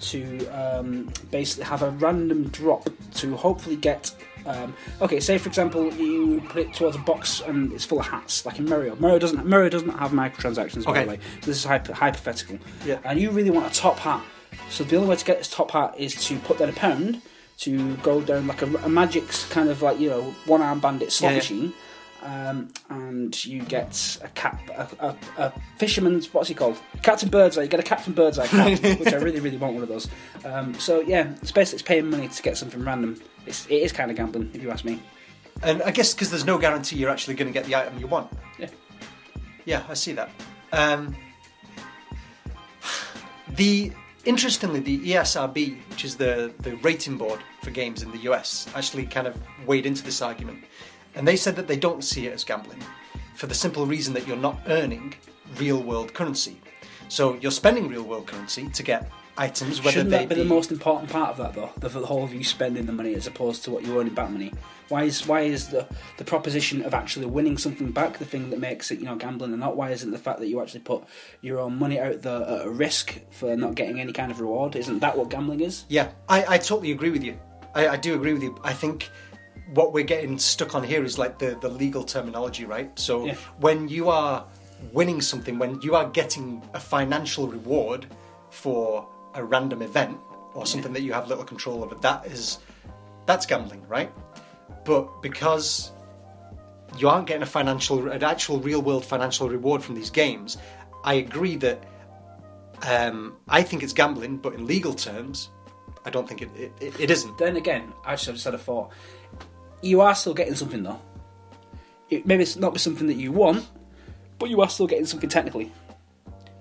to um, basically have a random drop to hopefully get. Um, okay, say for example you put it towards a box and it's full of hats, like in Mario. Mario doesn't. Mario doesn't have microtransactions, by Okay. the way. So this is hypo- hypothetical. Yeah. And you really want a top hat. So the only way to get this top hat is to put down a pound to go down like a, a magic's kind of like you know one arm bandit slot Yeah, yeah. machine um, and you get a cap, a, a, a fisherman's what's he called? Captain Birdseye. You get a Captain Birdseye cap, (laughs) which I really, really want one of those. Um, so yeah, it's basically it's paying money to get something random. It's, it is kind of gambling, if you ask me. And I guess because there's no guarantee you're actually going to get the item you want. Yeah. Yeah, I see that. Um, the interestingly, the ESRB, which is the the rating board for games in the US, actually kind of weighed into this argument, and they said that they don't see it as gambling, for the simple reason that you're not earning real world currency. So you're spending real world currency to get items, whether Shouldn't that be the most important part of that, though? The, the whole of you spending the money as opposed to what you're earning back money. Why is why is the the proposition of actually winning something back the thing that makes it you know gambling and not? Why isn't the fact that you actually put your own money out there at a risk for not getting any kind of reward? Isn't that what gambling is? Yeah, I, I totally agree with you. I, I do agree with you. I think what we're getting stuck on here is like the, the legal terminology, right? So Yeah. when you are winning something, when you are getting a financial reward for a random event or something that you have little control over, that is that's gambling, right? But because you aren't getting a financial, an actual real world financial reward from these games, I agree that um, I think it's gambling, but in legal terms, I don't think it, it, it, isn't. Then again, I just had a thought. You are still getting something though. It, maybe it's not something that you want, but you are still getting something technically.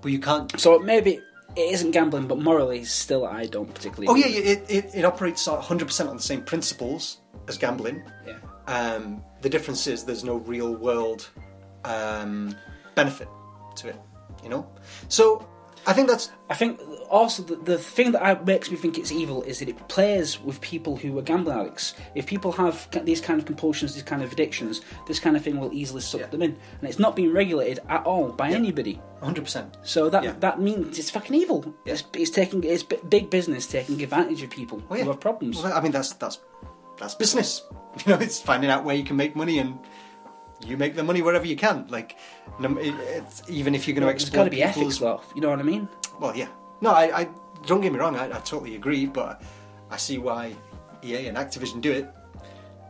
But you can't. So maybe it isn't gambling, but morally, still, I don't particularly. Oh yeah, yeah, it, it, it operates 100% on the same principles as gambling. yeah. Um, the difference is there's no real world um, benefit to it, you know. So I think that's I think also the, the thing that I, makes me think it's evil is that it plays with people who are gambling addicts. If people have these kind of compulsions, these kind of addictions, this kind of thing will easily suck Yeah. them in, and it's not being regulated at all by anybody. 100%. So that Yeah. that means it's fucking evil. Yeah. It's, it's taking it's big business taking advantage of people yeah. who have problems. Well, I mean, that's that's that's business. (laughs) You know, it's finding out where you can make money and. You make the money wherever you can. Like, it's, even if you're going to There's exploit got to be ethics, though. You know what I mean? Well, yeah. No, I, I don't get me wrong. I, I totally agree, but I see why EA and Activision do it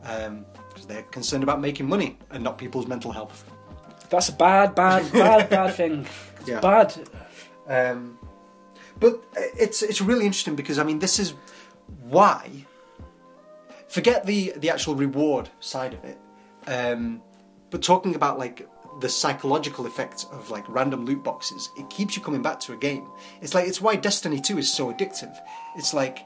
because they're concerned about making money and not people's mental health. That's a bad, bad, bad, bad (laughs) thing. It's Yeah. bad. Um, but it's it's really interesting because I mean this is why. Forget the the actual reward side of it, um, but talking about like the psychological effect of like random loot boxes, it keeps you coming back to a game. It's like it's why Destiny Two is so addictive. It's like,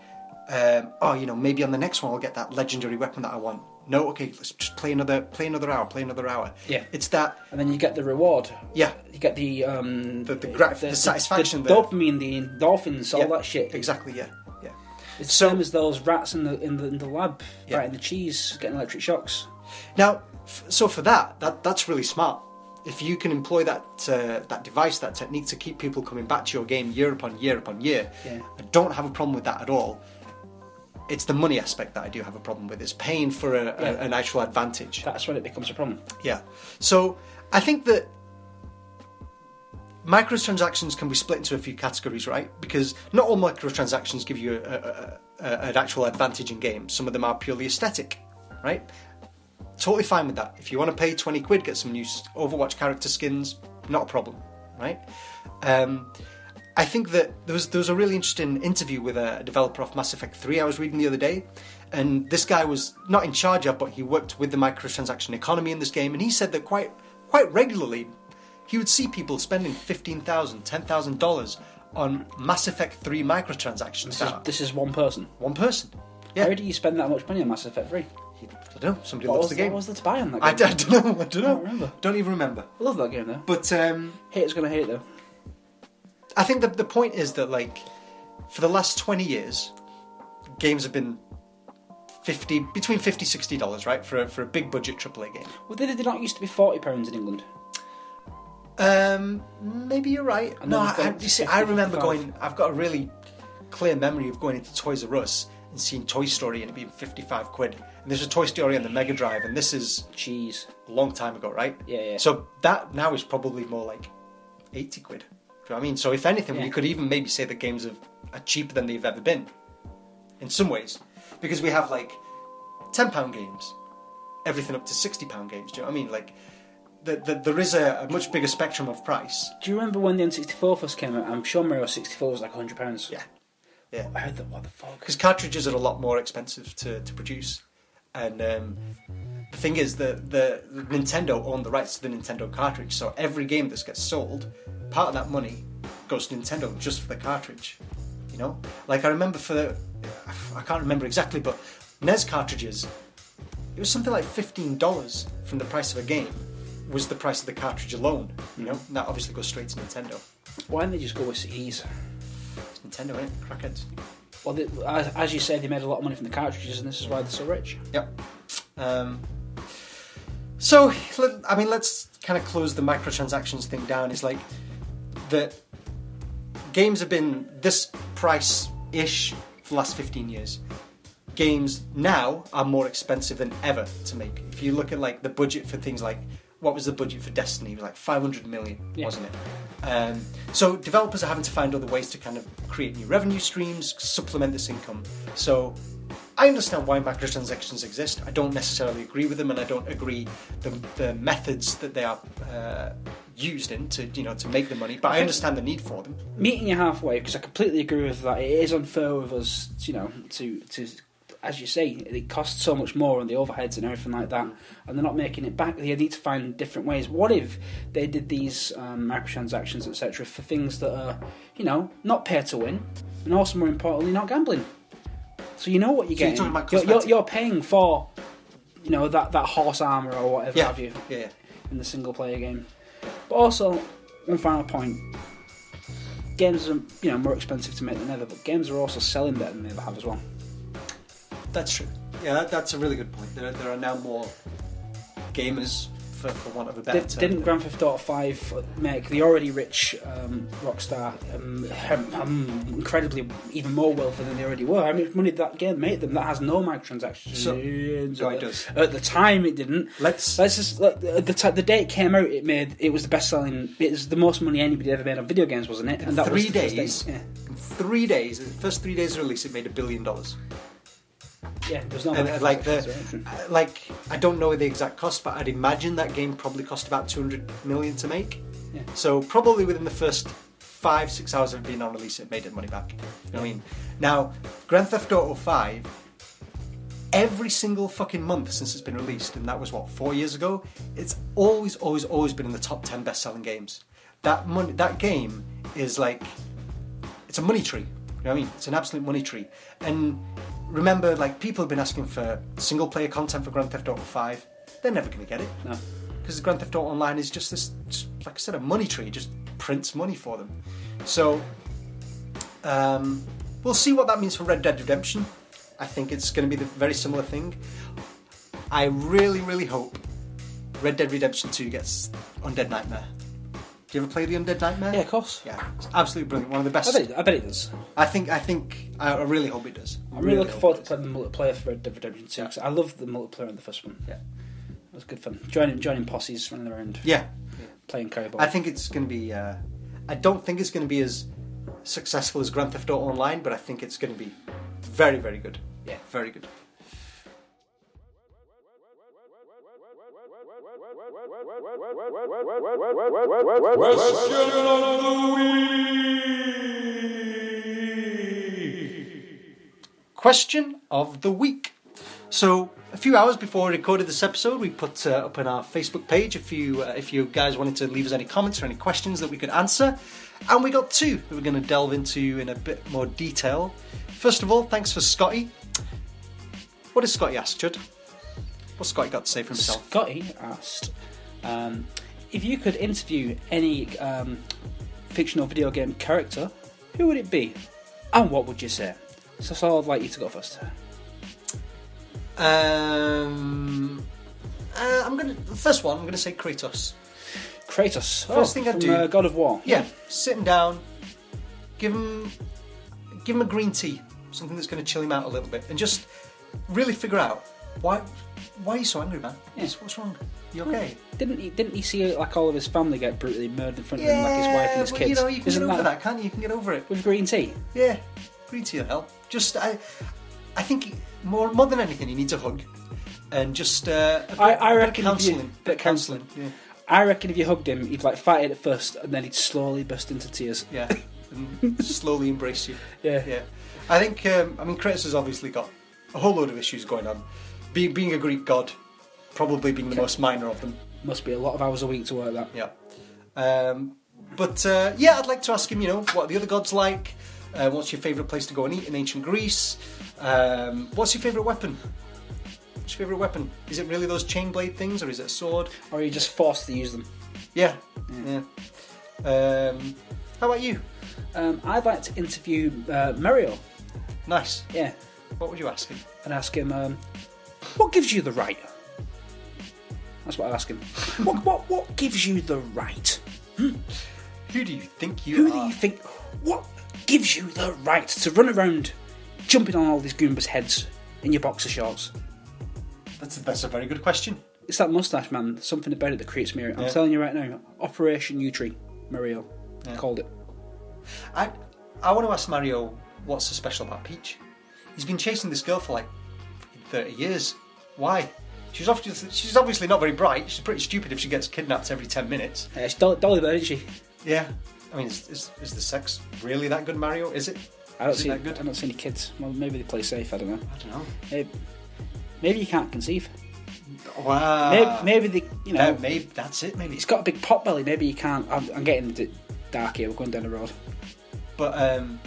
um, oh, you know, maybe on the next one I'll get that legendary weapon that I want. No, okay, let's just play another play another hour, play another hour. Yeah. it's that And then you get the reward. yeah, You get the um, The- the grat- the satisfaction, the, the- dopamine, the endorphins, all yeah, that shit. Exactly, yeah, yeah. It's So- the same as those rats in the in the, in the lab Yeah. biting the cheese, getting electric shocks. Now, so for that, that that's really smart. If you can employ that uh, that device, that technique to keep people coming back to your game year upon year upon year, Yeah. I don't have a problem with that at all. It's the money aspect that I do have a problem with. It's paying for a, a, an actual advantage. That's when it becomes a problem. Yeah. So I think that microtransactions can be split into a few categories, right? Because not all microtransactions give you a, an actual advantage in games. Some of them are purely aesthetic, right? Totally fine with that. If you want to pay 20 quid, get some new Overwatch character skins, not a problem, right? Um, I think that there was there was a really interesting interview with a developer of Mass Effect 3 I was reading the other day, and this guy was not in charge of, but he worked with the microtransaction economy in this game, and he said that quite quite regularly, he would see people spending fifteen thousand, ten thousand dollars on Mass Effect Three microtransactions. This is, this is one person. one person. Yeah, How do you spend that much money on Mass Effect 3? I don't know. Somebody What loves was, the game. what was there to buy on that I, game? d- I don't know. I don't know. don't remember. Don't even remember. I love that game though. But um, Haters gonna hate though. I think the the point is that like for the last twenty years, games have been fifty between 50 60 dollars, right, for a, for a big budget AAA game. Well, they did not used to be forty pounds in England. Um, maybe you're right. No, I, I, you see, 50, I remember 55. going. I've got a really clear memory of going into Toys R Us and seeing Toy Story and it being fifty-five quid. And there's a Toy Story on the Mega Drive, and this is Cheese. a long time ago, right? Yeah, yeah. So that now is probably more like eighty quid. Do you know what I mean? So if anything, Yeah. you could even maybe say the games are, are cheaper than they've ever been, in some ways, because we have like ten pound games, everything up to sixty pound games. Do you know what I mean? Like. The, the, there is a, a much bigger spectrum of price. Do you remember when the N64 first came out? I'm sure Mario 64 was like hundred pounds. Yeah, yeah. I heard that. What the fuck? Because cartridges are a lot more expensive to, to produce, and um, the thing is that the, the Nintendo owned the rights to the Nintendo cartridge. So every game that gets sold, part of that money goes to Nintendo just for the cartridge. You know, like I remember for the, I can't remember exactly, but NES cartridges, it was something like fifteen dollars from the price of a game was the price of the cartridge alone. You know, and that obviously goes straight to Nintendo. Why didn't they just go with CDs? Nintendo, ain't it? Crackheads. Well, they, as, as you said, they made a lot of money from the cartridges, and this is why they're so rich. Yep. Um, so, I mean, let's kind of close the microtransactions thing down. It's like the games have been this price ish for the last 15 years. Games now are more expensive than ever to make. If you look at like the budget for things like what was the budget for Destiny? It was like 500 million, Yeah. wasn't it? Um, so developers are having to find other ways to kind of create new revenue streams, supplement this income. So I understand why microtransactions exist. I don't necessarily agree with them, and I don't agree the, the methods that they are uh, used in to you know to make the money. But I understand the need for them. Meeting you halfway, because I completely agree with that. It is unfair of us, you know, to to as you say, it costs so much more on the overheads and everything like that, and they're not making it back. They need to find different ways. What if they did these um, microtransactions, etc., for things that are, you know, not pay to win, and also more importantly, not gambling. So you know what you're So you're getting. talking about you're, you're, you're paying for, you know, that, that horse armor or whatever Yeah, have you yeah, yeah. in the single player game. But also, one final point: games are you know more expensive to make than ever, but games are also selling better than they ever have as well. That's true. Yeah, that, that's a really good point. There, there are now more gamers, for, for want of a better Did, term. didn't Grand Theft Auto Five make the already rich um, Rockstar um, um, incredibly even more wealthy than they already were? How much money did that game make them? That has no microtransactions. So- at, No, it the, does. at the time, it didn't. Let's- let's just look, the the, t- the day it came out. It made it was the best selling. It was the most money anybody ever made on video games, wasn't it? And that was three the first day. days. Yeah. Three days, the first three days of release, it made a billion dollars. Yeah, there's no And uh, like the, anything. uh, like I don't know the exact cost, but I'd imagine that game probably cost about two hundred million to make. Yeah. So probably within the first five six hours of being on release, it made its money back. You know what I mean? Now, Grand Theft Auto Five. Every single fucking month since it's been released, and that was what four years ago. It's always, always, always been in the top ten best-selling games. That money, that game is like it's a money tree. You know what I mean? It's an absolute money tree. And remember, like people have been asking for single player content for Grand Theft Auto Five. They're never going to get it No. because Grand Theft Auto Online is just this, just, like I said, a money tree. It just prints money for them. So um, we'll see what that means for Red Dead Redemption. I think it's going to be the very similar thing. I really, really hope Red Dead Redemption 2 gets Undead Nightmare. Do you ever play the Undead Nightmare? Yeah, of course. Yeah, it's absolutely brilliant. One of the best. I bet, it, I bet it does. I think. I think. I I really hope it does. I'm really, looking forward to playing the multiplayer for Red Dead Redemption 2 'cause I love the multiplayer in the first one. Yeah. It was good fun. Joining joining posses, running around, Yeah, playing cowboy. I think it's going to be. Uh, I don't think it's going to be as successful as Grand Theft Auto Online, but I think it's going to be very, very good. Yeah. very good. Question of the week. Question of the week. So, a few hours before we recorded this episode, we put uh, up on our Facebook page if you uh, if you guys wanted to leave us any comments or any questions that we could answer, and we got two that we're going to delve into in a bit more detail. First of all, thanks for Scotty. What does Scotty ask, Chud? What's Scotty got to say for himself? Scotty asked um, if you could interview any um, fictional video game character, who would it be, and what would you say? So, so I'd like you to go first. Um, uh, I'm gonna the first one. I'm gonna say Kratos. Kratos. First oh, thing I'd from, do- Uh, God of War. Yeah, sit him down, give him give him a green tea, something that's going to chill him out a little bit, and just really figure out why why are you so angry, man? What's, what's wrong? You okay? Didn't he? Didn't he see like all of his family get brutally murdered in front of him, like his wife and his kids? you know you can Isn't get over that, can't you? You can get over it. with green tea? Yeah, green tea will help. Just I, I think more more than anything, he needs a hug, and just uh, bit, I- I bit reckon of if you- counselling, bit bit of of counselling. Yeah, I reckon if you hugged him, he'd like fight it at first, and then he'd slowly burst into tears. yeah, and slowly embrace you. (laughs) Yeah. Yeah, I think. Um, I mean, Kratos has obviously got a whole load of issues going on. Being being a Greek god, probably being the most minor of them. Must be a lot of hours a week to work that. Yeah. Um, but uh, yeah, I'd like to ask him. You know, what are the other gods like? Uh, what's your favourite place to go and eat in ancient Greece? Um, what's your favourite weapon? What's your favourite weapon? Is it really those chain blade things, or is it a sword? Or are you just forced to use them? Yeah, yeah. Um, how about you? Um, I'd like to interview uh, Mario. Nice. Yeah, What would you ask him? and ask him, um, what gives you the right? That's what I'd ask him. what, what, what gives you the right? Hmm? Who do you think you Who are? do you think? What gives you the right to run around jumping on all these Goombas' heads in your boxer shorts? That's that's a very good question. It's that mustache, man. Something about it that creates me. I'm Yeah. telling you right now. Operation Yewtree, Mario called it. I I want to ask Mario what's so special about Peach. He's been chasing this girl for like thirty years. Why? She's obviously she's obviously not very bright. She's pretty stupid if she gets kidnapped every ten minutes. Uh, it's Dolly, Dolly Bird, isn't she? Yeah. I mean, is, is, is the sex really that good, Mario? Is it? I don't Is it see. that good? I don't see any kids. Well, maybe they play safe. I don't know. I don't know. Maybe, maybe you can't conceive. Wow. maybe, maybe they, you know, Uh, maybe that's it. Maybe. it's got a big pot belly. Maybe you can't. I'm, I'm getting dark here. We're going down the road. But um,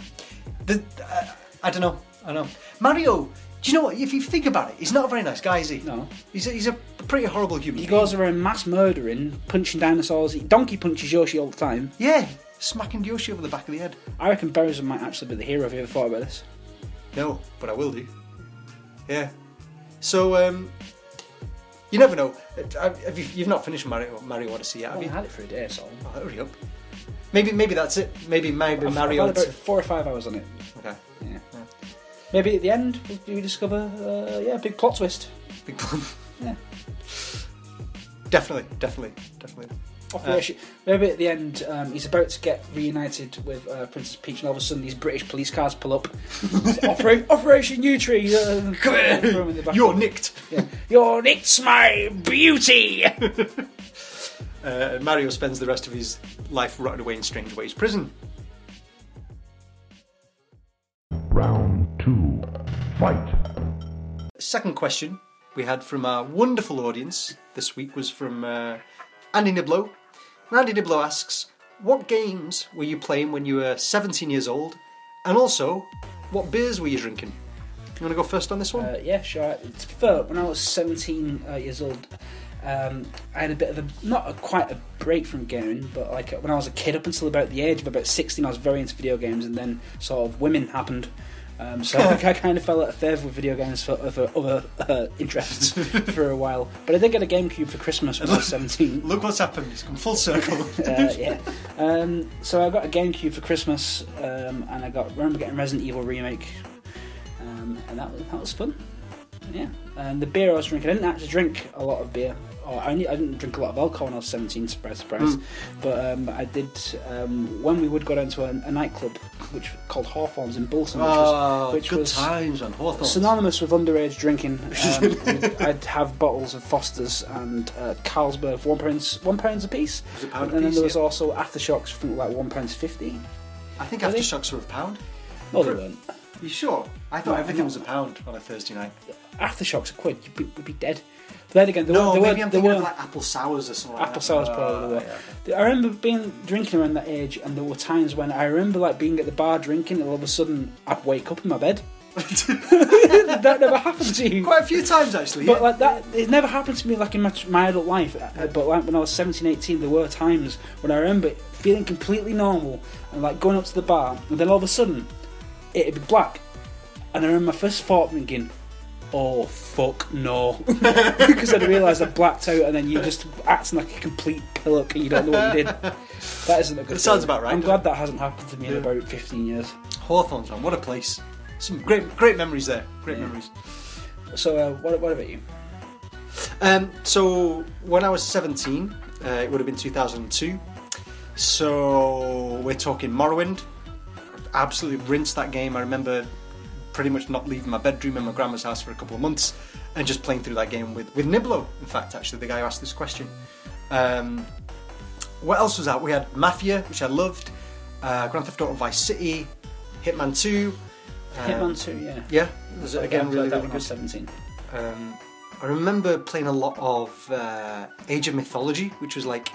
the uh, I don't know. I don't know. Mario. Do you know what? If you think about it, he's not a very nice guy, is he? No. He's a, he's a pretty horrible human. He being. goes around mass murdering, punching dinosaurs. He, donkey punches Yoshi all the time. Yeah, smacking Yoshi over the back of the head. I reckon Bowser might actually be the hero. Have you ever thought about this? No, but I will do. Yeah. So, um, you never know. Uh, Have you, you've not finished Mario, Mario Odyssey yet, have I you? had it for a day, so Oh, hurry up. Maybe, maybe that's it. Maybe, maybe I've, Mario. I've had about four or five hours on it. okay. Yeah. Maybe at the end we discover, uh, yeah, a big plot twist. Big plan. (laughs) Yeah. Definitely, definitely, definitely. Operation. Maybe at the end, um, he's about to get reunited with uh, Princess Peach, and all of a sudden these British police cars pull up. (laughs) Opera- Operation Yewtree. Uh, Come throw him in the here. You're nicked. Yeah. You're nicked, my beauty. (laughs) Uh, Mario spends the rest of his life rotting away in Strangeways prison. Two. Fight. Second question we had from our wonderful audience this week was from uh, Andy Niblo. And Andy Niblo asks, What games were you playing when you were 17 years old? And also, what beers were you drinking? You want to go first on this one? Uh, yeah, sure. To be fair, when I was 17 uh, years old, um, I had a bit of a not a, quite a break from gaming, but like when I was a kid, up until about the age of about 16, I was very into video games, and then sort of women happened. Um, so I, I kind of fell out of favour with video games for other, other uh, interests (laughs) for a while. But I did get a GameCube for Christmas when I was (laughs) 17. Look what's happened, it's come full circle. (laughs) Uh, yeah. Um, so I got a GameCube for Christmas, um, and I got remember getting Resident Evil remake, um, and that was that was fun. Yeah. And the beer I was drinking, I didn't actually drink a lot of beer. Or I, only, I didn't drink a lot of alcohol when I was 17, surprise, surprise. But um, I did, um, when we would go down to a, a nightclub, which called Hawthorns in Bolton, which oh, was, which good was times on Hawthorne. synonymous with underage drinking. (laughs) Um, I'd have bottles of Foster's and uh, Carlsberg, one pounds, one pounds a piece. Was it pound a and then piece, there was yeah. also aftershocks from like one pounds fifty. I think Really? aftershocks were a pound. No, they weren't. You sure? I thought No, everything no. was a pound on a Thursday night. Aftershocks a quid, you'd be, you'd be dead. Then again, there No, were, there maybe were, I'm thinking were, like apple sours or something. like Apple that. sours probably Oh, yeah. I remember being drinking around that age, and there were times when I remember like being at the bar drinking, and all of a sudden I'd wake up in my bed. (laughs) that never happened to you. Quite a few times actually. But yeah. like that, it never happened to me like in my, my adult life. Uh, But like when I was 17, 18, there were times when I remember feeling completely normal and like going up to the bar, and then all of a sudden it'd be black, and I remember my first thought thinking, "Oh fuck no," (laughs) because I'd realised I blacked out, and then you're just acting like a complete pillock and you don't know what you did. That isn't a good. It sounds about right, I'm glad that hasn't happened to me in about 15 years. Hawthorne's on. What a place. Some great, great memories there. Great Yeah. memories. So uh, what, what about you? Um, so when I was 17, uh, it would have been 2002. So we're talking Morrowind. Absolutely rinsed that game. I remember pretty much not leaving my bedroom in my grandma's house for a couple of months and just playing through that game with, with Niblo, in fact, actually, the guy who asked this question. Um, what else was out? We had Mafia, which I loved, uh, Grand Theft Auto Vice City, Hitman 2. uh, Hitman 2, yeah. Yeah, was Again, again really, really when I was good. 17. Um, I remember playing a lot of uh, Age of Mythology, which was like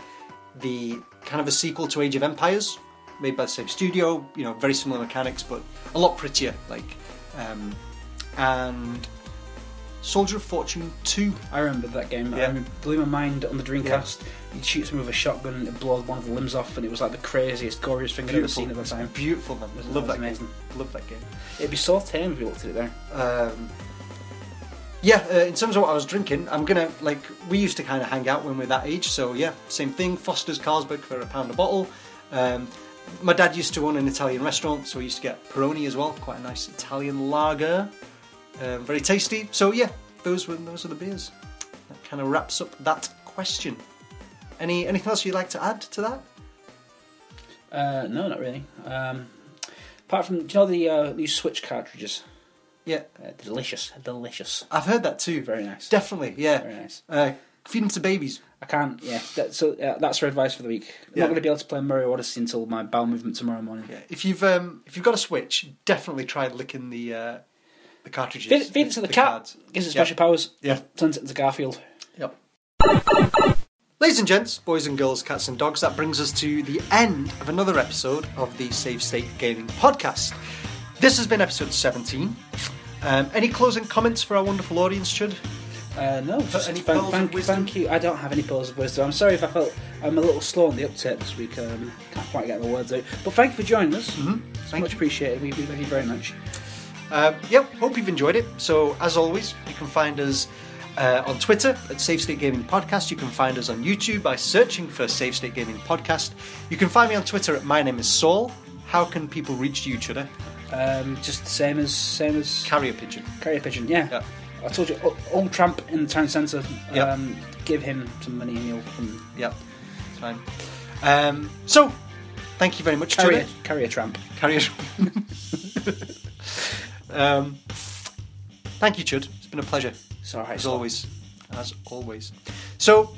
the kind of a sequel to Age of Empires, made by the same studio. You know, very similar mechanics, but a lot prettier. Like, um, and Soldier of Fortune Two. I remember that game. I Yeah. remember, blew my mind on the Dreamcast. You'd shoot someone with a shotgun and it'd blow one of the limbs off, and it was like the craziest, goriest thing I'd ever seen at the time. beautiful man. Love that that was game. Love that game. It'd be so tame if you looked at it there. Um, yeah, uh, in terms of what I was drinking, I'm gonna like we used to kind of hang out when we are that age. So yeah, same thing. Foster's Carlsberg for a pound a bottle. Um, my dad used to own an Italian restaurant, so we used to get Peroni as well, quite a nice Italian lager, um, very tasty. So yeah, those were those are the beers. That kind of wraps up that question. Any anything else you'd like to add to that? Uh, no, not really. Um, apart from, do you know the uh, new Switch cartridges? Yeah, Uh, delicious, delicious. I've heard that too. Very nice. Definitely, yeah. Very nice. Uh, feed them to babies. I can't, yeah. That, so uh, that's our advice for the week. I'm Yeah. not going to be able to play Mario Odyssey until my bowel movement tomorrow morning. Yeah, if you've um, if you've got a Switch, definitely try licking the uh, the cartridges. Feed, it- feed it to the, cat, cards. gives it special powers, Yeah. turns it into Garfield. Yep. Ladies and gents, boys and girls, cats and dogs, that brings us to the end of another episode of the Save State Gaming Podcast. This has been episode 17. Um, any closing comments for our wonderful audience, Chud? Uh, no, just any thank, thank, thank you. I don't have any pearls of wisdom. I'm sorry if I felt I'm a little slow on the uptake this week. Um, can't quite get the words out. But thank you for joining us. Mm-hmm. It's Thank much you. appreciated. We, we love you very much. Um, yep, hope you've enjoyed it. So, as always, you can find us uh, on Twitter at Save State Gaming Podcast. You can find us on YouTube by searching for Save State Gaming Podcast. You can find me on Twitter at My Name is Saul. How can people reach you, Chudder? Um, just the same as same as Carrier pigeon. carrier pigeon. Yeah. Yeah. I told you, old tramp in the town centre. Yeah. Um, give him some money and he'll come Yep, it's fine. Um, so, thank you very much, carry a, Chudder. carry a tramp. Carrier. um, thank you, Chud. It's been a pleasure. It's right. As always. As always. So,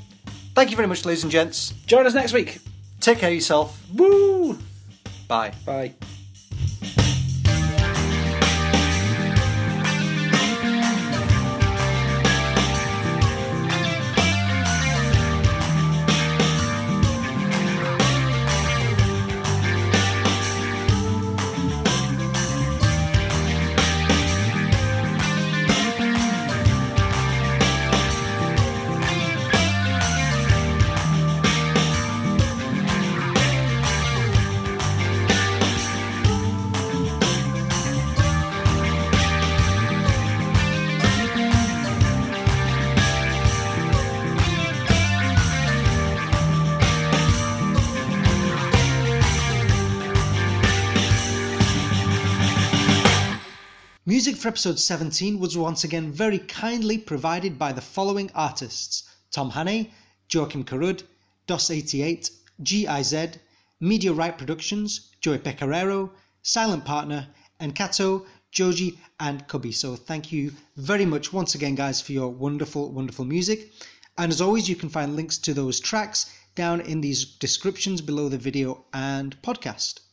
thank you very much, ladies and gents. Join us next week. Take care of yourself. Woo! Bye. Bye. For episode 17 was once again very kindly provided by the following artists Tom Hannay, Joakim Karud, DOS88, GIZ, Right Productions, Joey Pecoraro, Silent Partner, Nkato, Joji, and Kubbi. So thank you very much once again, guys, for your wonderful, wonderful music. And as always, you can find links to those tracks down in these descriptions below the video and podcast.